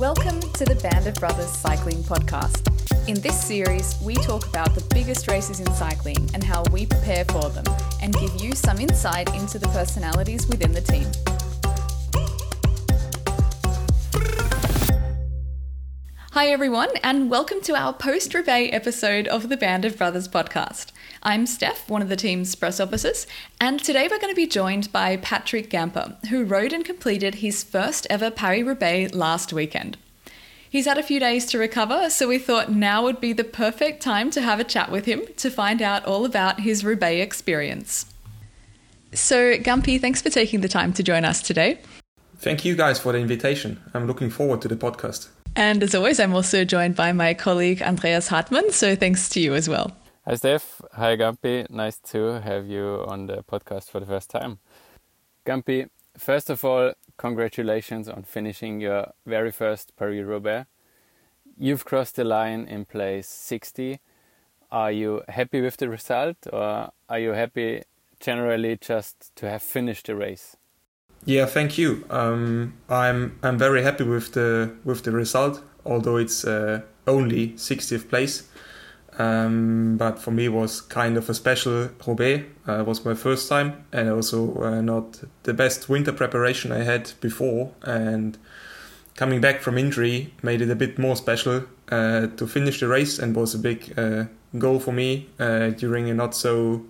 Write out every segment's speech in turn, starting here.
Welcome to the Band of Brothers Cycling Podcast. In this series, we talk about the biggest races in cycling and how we prepare for them, and give you some insight into the personalities within the team. Hi, everyone, and welcome to our post Roubaix episode of the Band of Brothers podcast. I'm Steph, one of the team's press officers, and today we're going to be joined by Patrick Gamper, who rode and completed his first ever Paris Roubaix last weekend. He's had a few days to recover, so we thought now would be the perfect time to have a chat with him to find out all about his Roubaix experience. So, Gumpy, thanks for taking the time to join us today. Thank you guys for the invitation. I'm looking forward to the podcast. And as always, I'm also joined by my colleague Andreas Hartmann. So thanks to you as well. Hi, Steph. Hi, Gumpy. Nice to have you on the podcast for the first time. Gumpy, first of all, congratulations on finishing your very first Paris Roubaix. You've crossed the line in place 60. Are you happy with the result, or are you happy generally just to have finished the race? Yeah, thank you. Um, I'm I'm very happy with the with the result, although it's uh, only 60th place. Um, but for me, it was kind of a special Roubaix. Uh, it was my first time, and also uh, not the best winter preparation I had before. And coming back from injury made it a bit more special uh, to finish the race, and was a big uh, goal for me uh, during a not so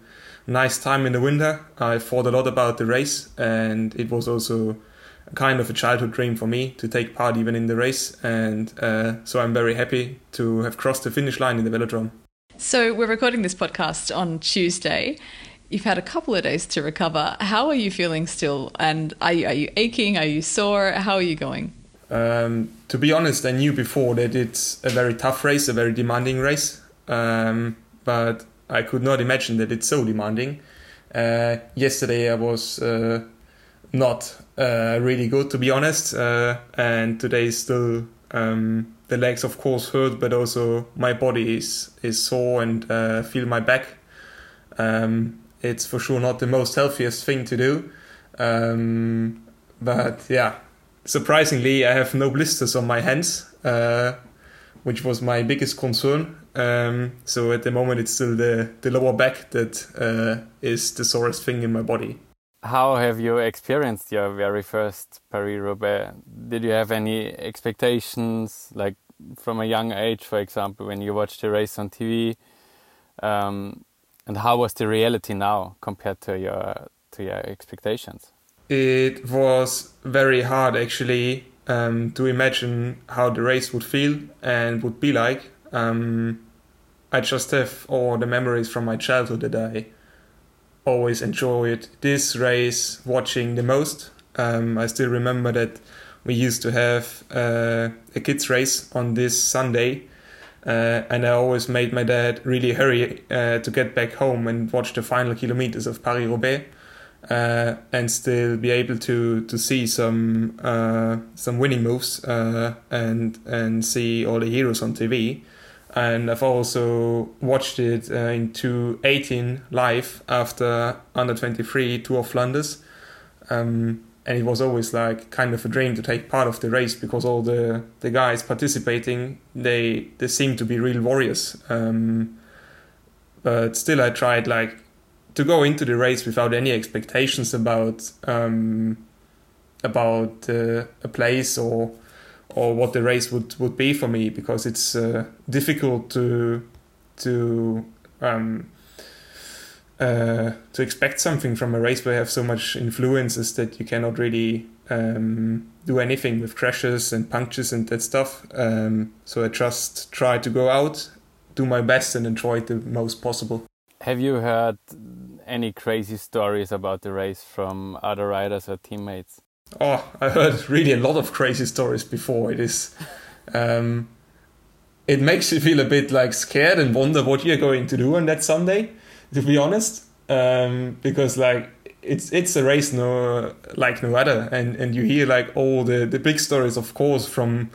nice time in the winter. I thought a lot about the race, and it was also kind of a childhood dream for me to take part even in the race. And uh, so I'm very happy to have crossed the finish line in the velodrome. So we're recording this podcast on Tuesday. You've had a couple of days to recover. How are you feeling still? And are you, are you aching? Are you sore? How are you going? Um, to be honest, I knew before that it's a very tough race, a very demanding race. Um, but I could not imagine that it's so demanding. Uh, yesterday I was uh, not uh, really good to be honest, uh, and today still um, the legs of course hurt, but also my body is is sore and uh, feel my back. Um, it's for sure not the most healthiest thing to do, um, but yeah, surprisingly I have no blisters on my hands, uh, which was my biggest concern. Um, so at the moment, it's still the, the lower back that uh, is the sorest thing in my body. How have you experienced your very first Paris Roubaix? Did you have any expectations, like from a young age, for example, when you watched the race on TV? Um, and how was the reality now compared to your to your expectations? It was very hard actually um, to imagine how the race would feel and would be like um, I just have all the memories from my childhood that I always enjoyed this race watching the most. Um, I still remember that we used to have uh, a kids race on this Sunday, uh, and I always made my dad really hurry uh, to get back home and watch the final kilometers of Paris Roubaix. Uh, and still be able to to see some uh, some winning moves uh, and and see all the heroes on TV and I've also watched it uh, in 2018 live after under 23 Tour of Flanders. Um, and it was always like kind of a dream to take part of the race because all the, the guys participating they they seem to be real warriors. Um, but still, I tried like to go into the race without any expectations about um, about uh, a place or or what the race would, would be for me because it's uh, difficult to to um, uh, to expect something from a race where you have so much influences that you cannot really um, do anything with crashes and punctures and that stuff. Um, so I just try to go out, do my best, and enjoy it the most possible. Have you heard any crazy stories about the race from other riders or teammates? Oh, I heard really a lot of crazy stories before. It is, um, it makes you feel a bit like scared and wonder what you're going to do on that Sunday. To be honest, um, because like it's it's a race no like no other, and and you hear like all the the big stories, of course, from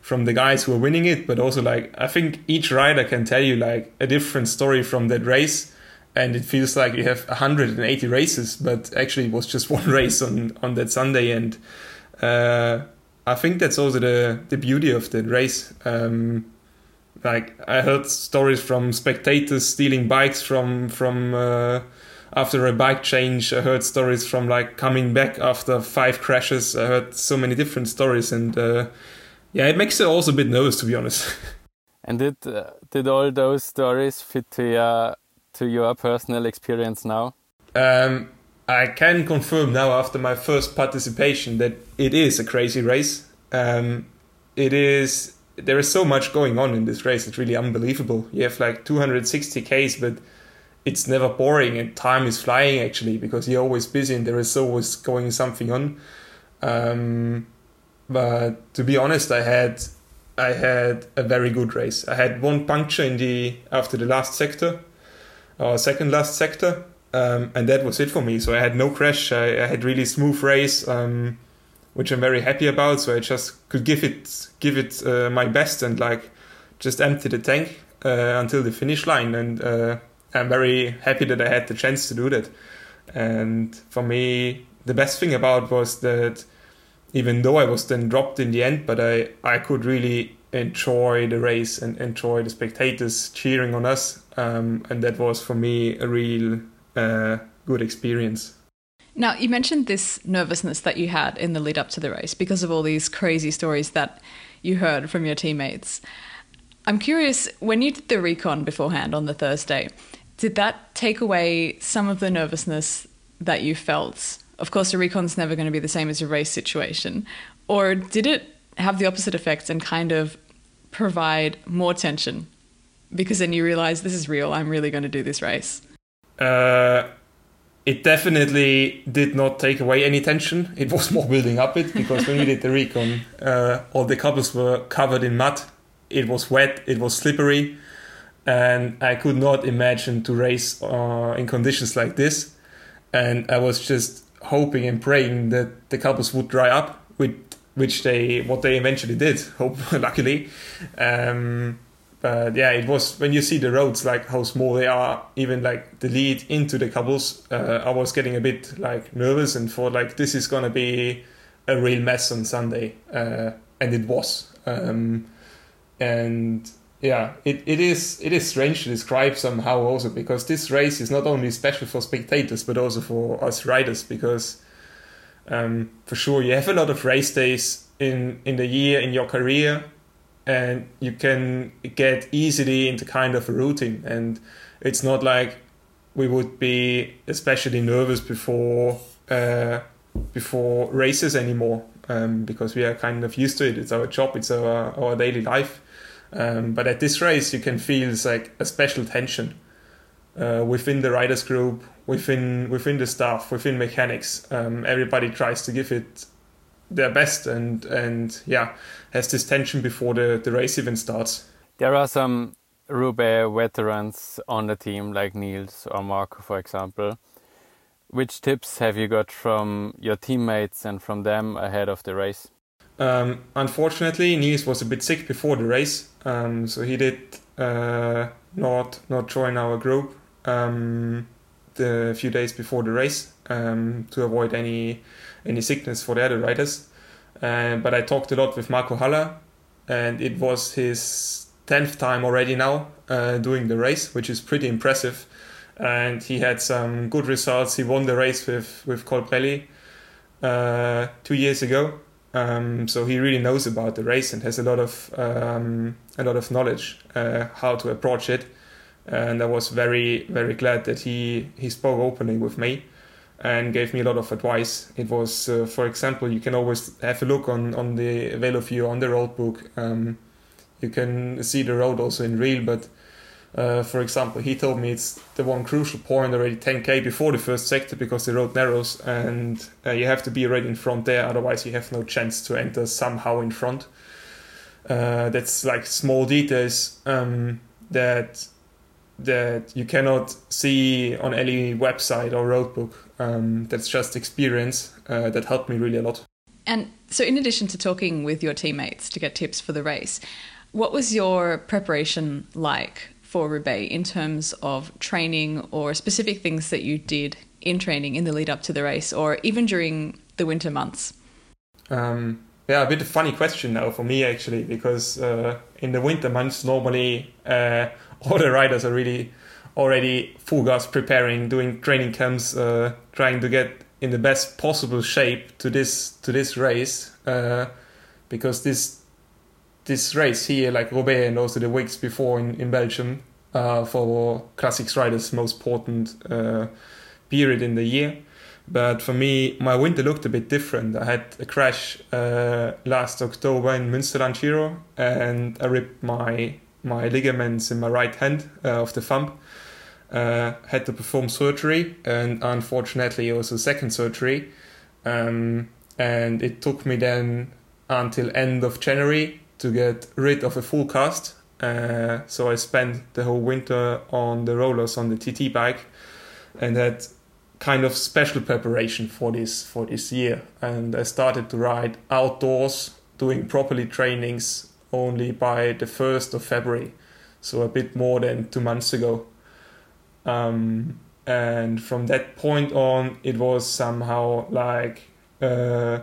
from the guys who are winning it, but also like I think each rider can tell you like a different story from that race and it feels like you have 180 races, but actually it was just one race on on that Sunday, and uh, I think that's also the the beauty of the race. Um, like I heard stories from spectators stealing bikes from from uh, after a bike change. I heard stories from like coming back after five crashes. I heard so many different stories, and uh, yeah, it makes it also a bit nervous to be honest. And did uh, did all those stories fit to your to your personal experience now? Um, I can confirm now after my first participation that it is a crazy race. Um, it is there is so much going on in this race. It's really unbelievable. You have like 260 k's, but it's never boring and time is flying actually because you're always busy and there is always going something on. Um, but to be honest, I had I had a very good race. I had one puncture in the after the last sector, second last sector, um, and that was it for me. So I had no crash. I, I had really smooth race, um, which I'm very happy about. So I just could give it give it uh, my best and like just empty the tank uh, until the finish line. And uh, I'm very happy that I had the chance to do that. And for me, the best thing about was that even though I was then dropped in the end, but I, I could really enjoy the race and enjoy the spectators cheering on us. Um, and that was for me a real uh, good experience. Now, you mentioned this nervousness that you had in the lead up to the race because of all these crazy stories that you heard from your teammates. I'm curious, when you did the recon beforehand on the Thursday, did that take away some of the nervousness that you felt of course, a recon's never going to be the same as a race situation? Or did it have the opposite effects and kind of provide more tension? Because then you realize this is real, I'm really going to do this race. Uh, it definitely did not take away any tension. It was more building up it because when we did the recon, uh, all the cobbles were covered in mud. It was wet, it was slippery, and I could not imagine to race uh, in conditions like this. And I was just hoping and praying that the cobbles would dry up, with which they what they eventually did. Hope luckily. Um, but yeah, it was when you see the roads like how small they are, even like the lead into the cobbles. Uh, I was getting a bit like nervous and thought like this is gonna be a real mess on Sunday, uh, and it was. Um, and yeah, it, it is it is strange to describe somehow also because this race is not only special for spectators but also for us riders because um, for sure you have a lot of race days in in the year in your career and you can get easily into kind of a routine. And it's not like we would be especially nervous before uh, before races anymore um, because we are kind of used to it. It's our job. It's our, our daily life. Um, but at this race, you can feel it's like a special tension uh, within the riders group, within within the staff, within mechanics. Um, everybody tries to give it their best, and and yeah, has this tension before the the race even starts. There are some Roubaix veterans on the team, like Nils or Marco, for example. Which tips have you got from your teammates and from them ahead of the race? Um, unfortunately, Nils was a bit sick before the race, um, so he did uh, not not join our group um, the few days before the race um, to avoid any any sickness for the other riders. Uh, but I talked a lot with Marco Haller, and it was his tenth time already now uh, doing the race, which is pretty impressive. And he had some good results. He won the race with with Colbrelli uh, two years ago, um, so he really knows about the race and has a lot of um, a lot of knowledge uh, how to approach it. And I was very very glad that he he spoke openly with me and gave me a lot of advice. It was, uh, for example, you can always have a look on on the VeloView on the road book. Um, you can see the road also in real, but uh, for example, he told me it's the one crucial point already 10k before the first sector because the road narrows and uh, you have to be right in front there, otherwise, you have no chance to enter somehow in front. Uh, that's like small details um, that that you cannot see on any website or road book. Um, that's just experience uh, that helped me really a lot. And so, in addition to talking with your teammates to get tips for the race, what was your preparation like for Roubaix in terms of training or specific things that you did in training in the lead up to the race or even during the winter months? Um, yeah, a bit of a funny question now for me actually, because uh, in the winter months normally uh, all the riders are really already full gas preparing, doing training camps, uh, trying to get in the best possible shape to this to this race, uh, because this this race here, like Roubaix and also the weeks before in, in Belgium, uh, for classics riders most important uh, period in the year. But for me, my winter looked a bit different. I had a crash uh, last October in Münsterland Giro, and I ripped my my ligaments in my right hand uh, of the thumb. Uh, had to perform surgery, and unfortunately it was a second surgery. Um, and it took me then until end of January to get rid of a full cast. Uh, so I spent the whole winter on the rollers on the TT bike, and had kind of special preparation for this for this year. And I started to ride outdoors, doing properly trainings only by the first of February, so a bit more than two months ago. Um, and from that point on, it was somehow like uh,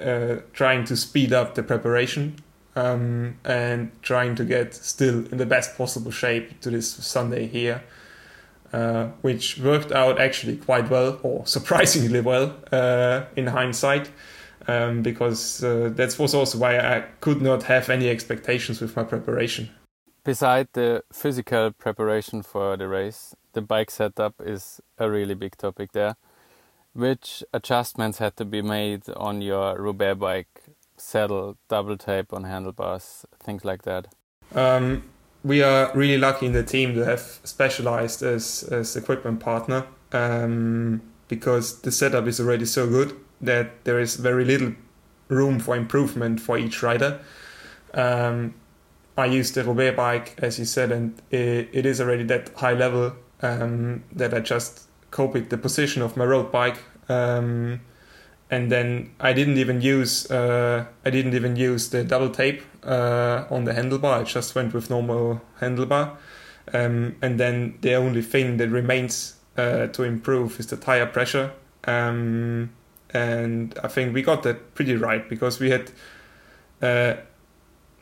uh, trying to speed up the preparation um, and trying to get still in the best possible shape to this Sunday here uh, which worked out actually quite well, or surprisingly well uh, in hindsight, um, because uh, that was also why I could not have any expectations with my preparation. Beside the physical preparation for the race, the bike setup is a really big topic there. Which adjustments had to be made on your Roubaix bike? Saddle, double tape on handlebars, things like that. Um, we are really lucky in the team to have specialized as, as equipment partner um, because the setup is already so good that there is very little room for improvement for each rider. Um, I use the Roubaix bike, as you said, and it, it is already that high level um, that I just cope with the position of my road bike. Um, and then I didn't even use uh, I didn't even use the double tape uh, on the handlebar. I just went with normal handlebar, um, and then the only thing that remains uh, to improve is the tire pressure. Um, and I think we got that pretty right because we had uh,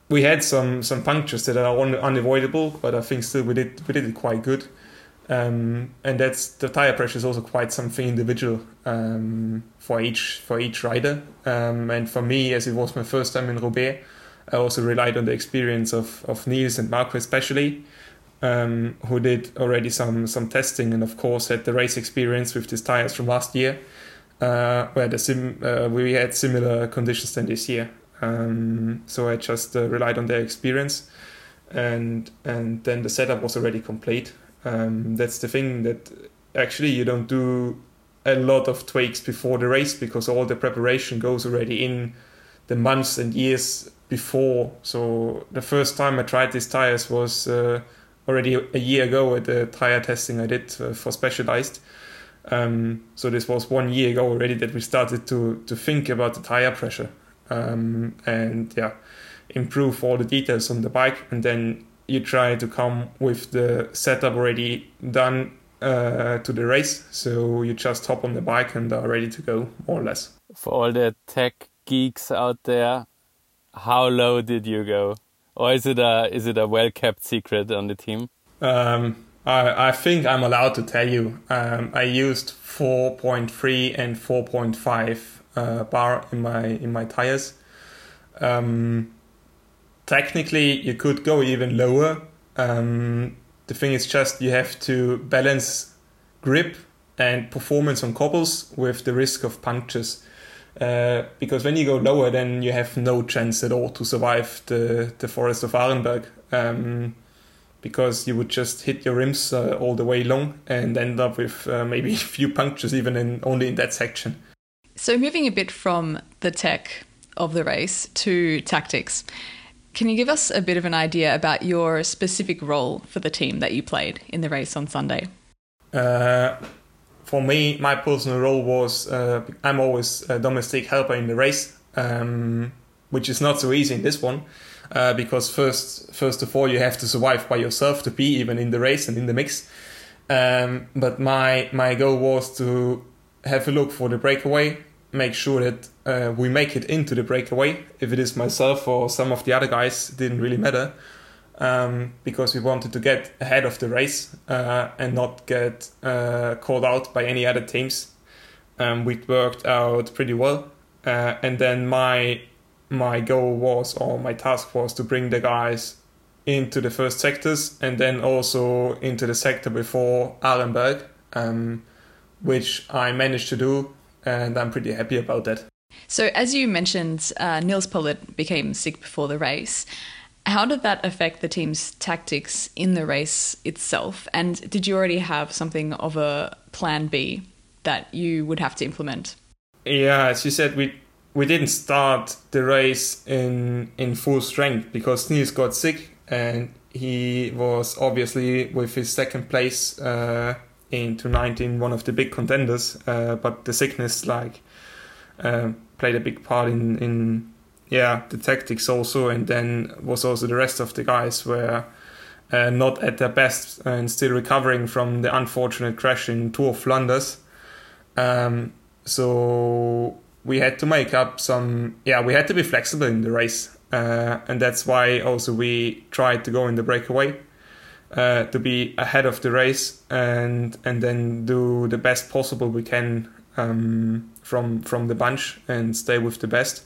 we had some some punctures that are un- unavoidable, but I think still we did we did it quite good. Um, and that's the tire pressure is also quite something individual um, for each for each rider. Um, and for me, as it was my first time in Roubaix, I also relied on the experience of of Nils and Marco especially, um, who did already some some testing and of course had the race experience with these tires from last year, uh, where the sim uh, we had similar conditions than this year. Um, so I just uh, relied on their experience, and and then the setup was already complete. Um, that's the thing that actually you don't do a lot of tweaks before the race because all the preparation goes already in the months and years before. So the first time I tried these tires was uh, already a year ago at the tire testing I did uh, for Specialized. Um, so this was one year ago already that we started to to think about the tire pressure um, and yeah, improve all the details on the bike, and then you try to come with the setup already done uh, to the race. So you just hop on the bike and are ready to go, more or less. For all the tech geeks out there, how low did you go, or is it a is it a well kept secret on the team? Um, I, I think I'm allowed to tell you. Um, I used 4.3 and 4.5 uh, bar in my in my tires. Um, technically you could go even lower. Um, the thing is just you have to balance grip and performance on cobbles with the risk of punctures. Uh, because when you go lower, then you have no chance at all to survive the, the forest of Arenberg. Um, because you would just hit your rims uh, all the way long and end up with uh, maybe a few punctures even in only in that section. So moving a bit from the tech of the race to tactics, can you give us a bit of an idea about your specific role for the team that you played in the race on Sunday? Uh, for me, my personal role was uh, I'm always a domestic helper in the race, um, which is not so easy in this one. Uh, because first, first of all, you have to survive by yourself to be even in the race and in the mix. Um, but my my goal was to have a look for the breakaway make sure that uh, we make it into the breakaway. If it is myself or some of the other guys, didn't really matter um, because we wanted to get ahead of the race uh, and not get uh, called out by any other teams. Um, we worked out pretty well, uh, and then my my goal was or my task was to bring the guys into the first sectors and then also into the sector before Arenberg, um, which I managed to do, and I'm pretty happy about that. So, as you mentioned, uh, Nils Politt became sick before the race. How did that affect the team's tactics in the race itself? And did you already have something of a plan B that you would have to implement? Yeah, as you said, we we didn't start the race in in full strength because Nils got sick and he was obviously with his second place uh, in 2019 one of the big contenders, uh, but the sickness like uh, played a big part in in yeah the tactics also, and then was also the rest of the guys were. Uh, not at their best and still recovering from the unfortunate crash in Tour of Flanders. Um, so we had to make up some yeah we had to be flexible in the race uh, and that's why also we tried to go in the breakaway uh, to be ahead of the race and and then do the best possible we can um, from from the bunch and stay with the best.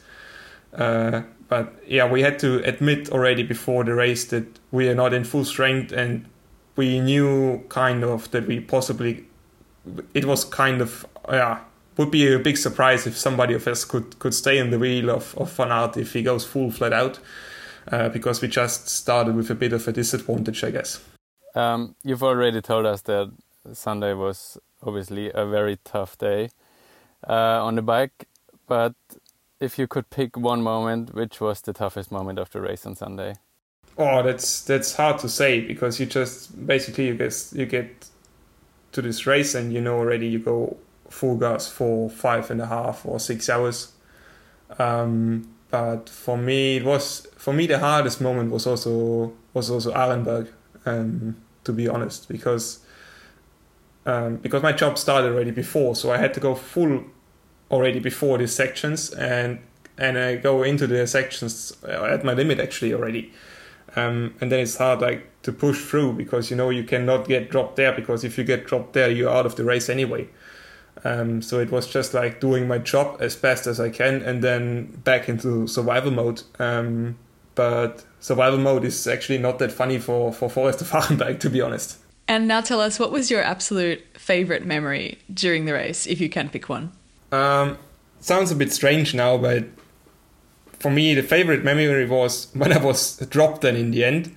Uh, but yeah we had to admit already before the race that we are not in full strength and we knew kind of that we possibly it was kind of yeah would be a big surprise if somebody of us could could stay in the wheel of of Van Aert if he goes full flat out, uh, because we just started with a bit of a disadvantage, I guess. Um, you've already told us that Sunday was obviously a very tough day uh, on the bike, but if you could pick one moment, which was the toughest moment of the race on Sunday? Oh, that's that's hard to say because you just basically you get you get to this race and you know already you go full gas for five and a half or six hours. Um, but for me, it was for me the hardest moment was also was also Arenberg, um, to be honest, because um, because my job started already before, so I had to go full already before these sections, and and I go into the sections at my limit actually already. Um, and then it's hard like to push through because you know you cannot get dropped there because if you get dropped there you're out of the race anyway. Um, so it was just like doing my job as best as I can and then back into survival mode. Um, but survival mode is actually not that funny for, for Forest of Arenberg, to be honest. And now tell us, what was your absolute favorite memory during the race, if you can pick one? Um, sounds a bit strange now, but for me, the favorite memory was when I was dropped. Then in the end,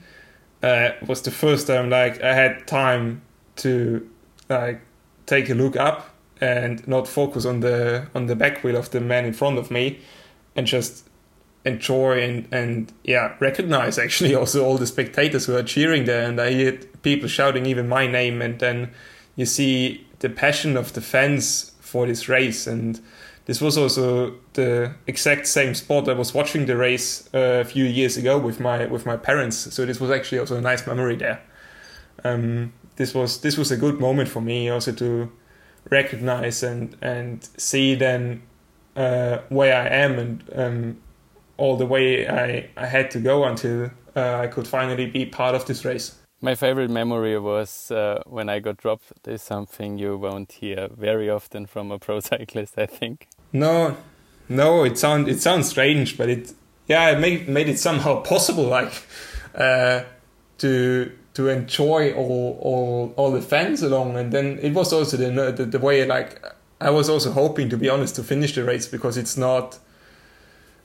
uh, was the first time like I had time to like take a look up and not focus on the on the back wheel of the man in front of me and just enjoy and and yeah recognize actually also all the spectators who are cheering there. And I hear people shouting even my name and then you see the passion of the fans for this race. And this was also the exact same spot I was watching the race uh, a few years ago with my with my parents. So this was actually also a nice memory there. Um, this was this was a good moment for me also to recognize and and see then uh, where I am and um, all the way I, I had to go until uh, I could finally be part of this race. My favorite memory was uh, when I got dropped. There's something you won't hear very often from a pro cyclist, I think. No, no, it sound it sounds strange, but it yeah, it made made it somehow possible, like uh, to to enjoy all all all the fans along. And then it was also the, the, the way like I was also hoping to be honest to finish the race because it's not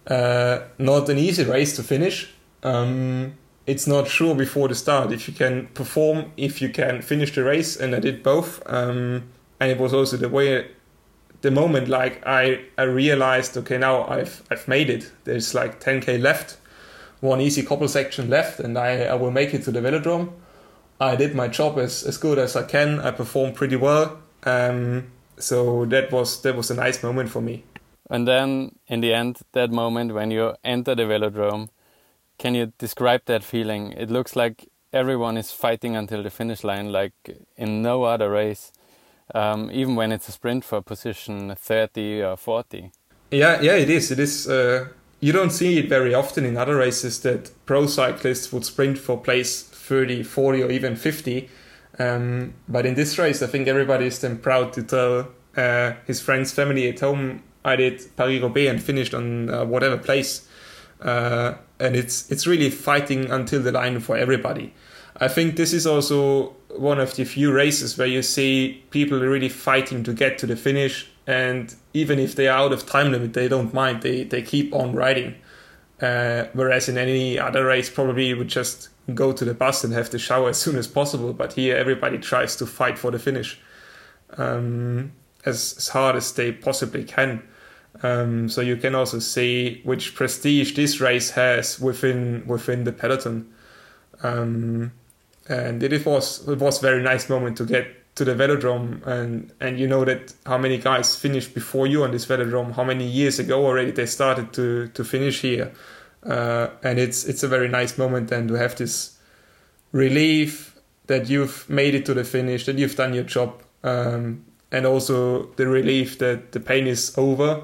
uh, not an easy race to finish. Um, it's not sure before the start if you can perform if you can finish the race and I did both. Um, and it was also the way the moment like I I realized okay now I've I've made it. There's like 10k left one easy cobble section left and I, I will make it to the velodrome I did my job as, as good as I can. I performed pretty well. Um, so that was that was a nice moment for me. And then in the end, that moment when you enter the velodrome, can you describe that feeling? It looks like everyone is fighting until the finish line, like in no other race. um, even when it's a sprint for position 30 or 40. Yeah, yeah, it is. It is. Uh, you don't see it very often in other races that pro cyclists would sprint for place 30, 40, or even 50. Um, but in this race, I think everybody is then proud to tell uh, his friends, family at home, I did Paris Roubaix and finished on uh, whatever place. Uh, and it's it's really fighting until the line for everybody. I think this is also one of the few races where you see people really fighting to get to the finish, and even if they are out of time limit, they don't mind. They they keep on riding. Uh, whereas in any other race, probably you would just go to the bus and have the shower as soon as possible. But here, everybody tries to fight for the finish um, as, as hard as they possibly can. Um, so you can also see which prestige this race has within within the peloton. Um, and it was it was very nice moment to get to the velodrome and and you know that how many guys finished before you on this velodrome how many years ago already they started to to finish here. Uh, and it's it's a very nice moment then to have this relief that you've made it to the finish that you've done your job um, and also the relief that the pain is over.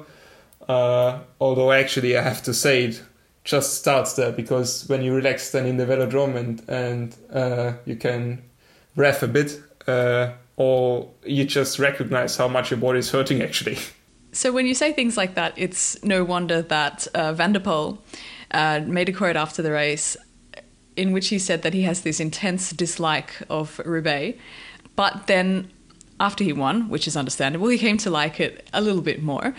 Uh, although actually I have to say it just starts there because when you relax then in the velodrome and and uh, you can rev a bit uh, or you just recognize how much your body is hurting actually. So when you say things like that, it's no wonder that uh, Van der Poel uh, made a quote after the race in which he said that he has this intense dislike of Roubaix, but then after he won, which is understandable, he came to like it a little bit more.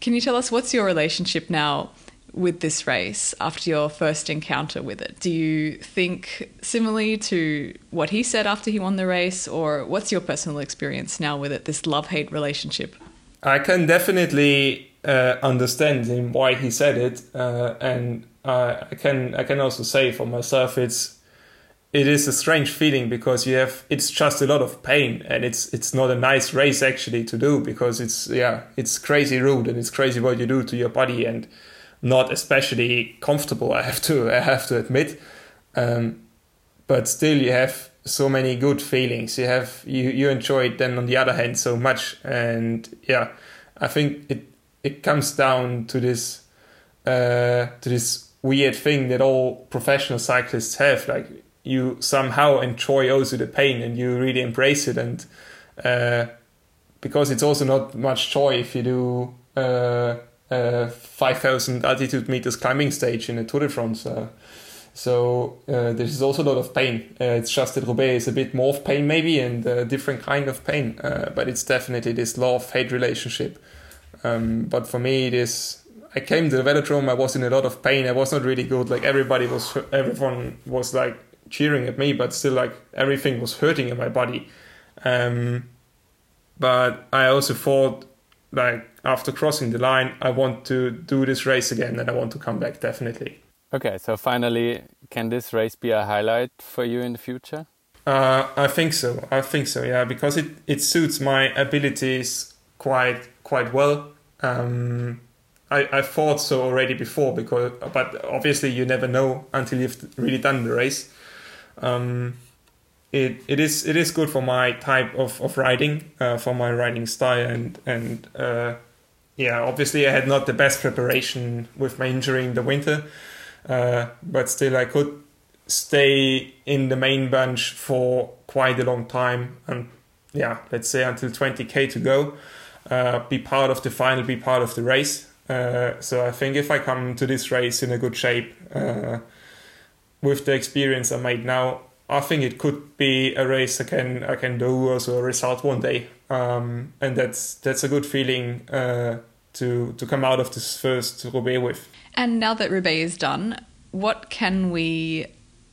Can you tell us what's your relationship now with this race after your first encounter with it? Do you think similarly to what he said after he won the race, or what's your personal experience now with it, this love hate relationship? I can definitely uh, understand him why he said it, uh, and I can I can also say for myself it's it is a strange feeling because you have it's just a lot of pain and it's it's not a nice race actually to do because it's yeah it's crazy rude and it's crazy what you do to your body and not especially comfortable. I have to I have to admit, um, but still you have so many good feelings. You have you you enjoy it. Then on the other hand, so much, and yeah, I think it it comes down to this uh, to this weird thing that all professional cyclists have. Like you somehow enjoy also the pain and you really embrace it and. Uh, because it's also not much joy if you do uh, 5,000 altitude meters climbing stage in a Tour de France. Uh, so uh, there's also a lot of pain. Uh, it's just that Roubaix is a bit more of pain maybe and a different kind of pain, uh, but it's definitely this love-hate relationship. Um, but for me, it is. I came to the velodrome. I was in a lot of pain. I was not really good. Like everybody was, everyone was like cheering at me, but still like everything was hurting in my body. Um, but I also thought like after crossing the line, I want to do this race again and I want to come back definitely. Okay, so finally, can this race be a highlight for you in the future? Uh, I think so. I think so. Yeah, because it, it suits my abilities quite quite well. Um, I, I thought so already before because, but obviously you never know until you've really done the race. Um, it, it is it is good for my type of, of riding, uh, for my riding style, and and uh, yeah, obviously I had not the best preparation with my injury in the winter, uh, but still I could stay in the main bunch for quite a long time, and yeah, let's say until 20k to go, uh, be part of the final, be part of the race. Uh, so I think if I come to this race in a good shape, uh, with the experience I made now, I think it could be a race I can I can do also a result one day, um, and that's that's a good feeling uh, to to come out of this first Roubaix with. And now that Roubaix is done, what can we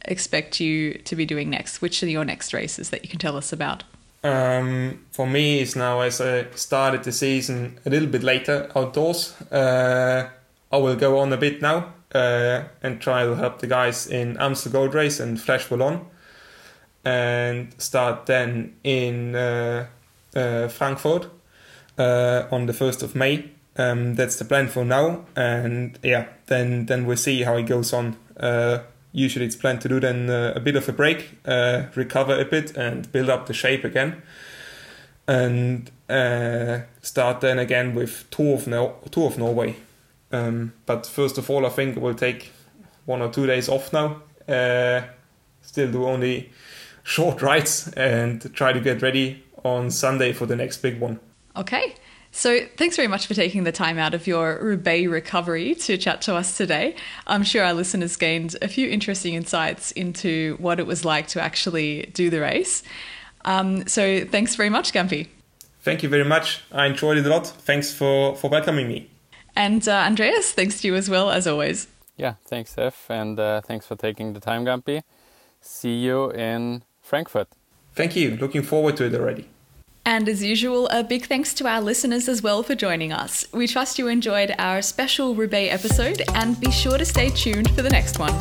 expect you to be doing next? Which are your next races that you can tell us about? Um, for me, it's now as I started the season a little bit later outdoors. Uh, I will go on a bit now uh, and try to help the guys in Amstel Gold Race and Flèche Wallonne and start then in uh, uh, Frankfurt uh, on the 1st of May. Um, that's the plan for now, and yeah, then then we'll see how it goes on. Uh, usually, it's planned to do then uh, a bit of a break, recover a bit, and build up the shape again. and start then again with Tour of, no- Tour of Norway. Um, but first of all, I think we'll take one or two days off now. Uh, still do only short rides and try to get ready on Sunday for the next big one. Okay. So, thanks very much for taking the time out of your Roubaix recovery to chat to us today. I'm sure our listeners gained a few interesting insights into what it was like to actually do the race. Um, so, thanks very much, Gampi. Thank you very much. I enjoyed it a lot. Thanks for, for welcoming me. And uh, Andreas, thanks to you as well, as always. Yeah, thanks, Steph, and uh, thanks for taking the time, Gampi. See you in Frankfurt. Thank you. Looking forward to it already. And as usual, a big thanks to our listeners as well for joining us. We trust you enjoyed our special Roubaix episode and be sure to stay tuned for the next one.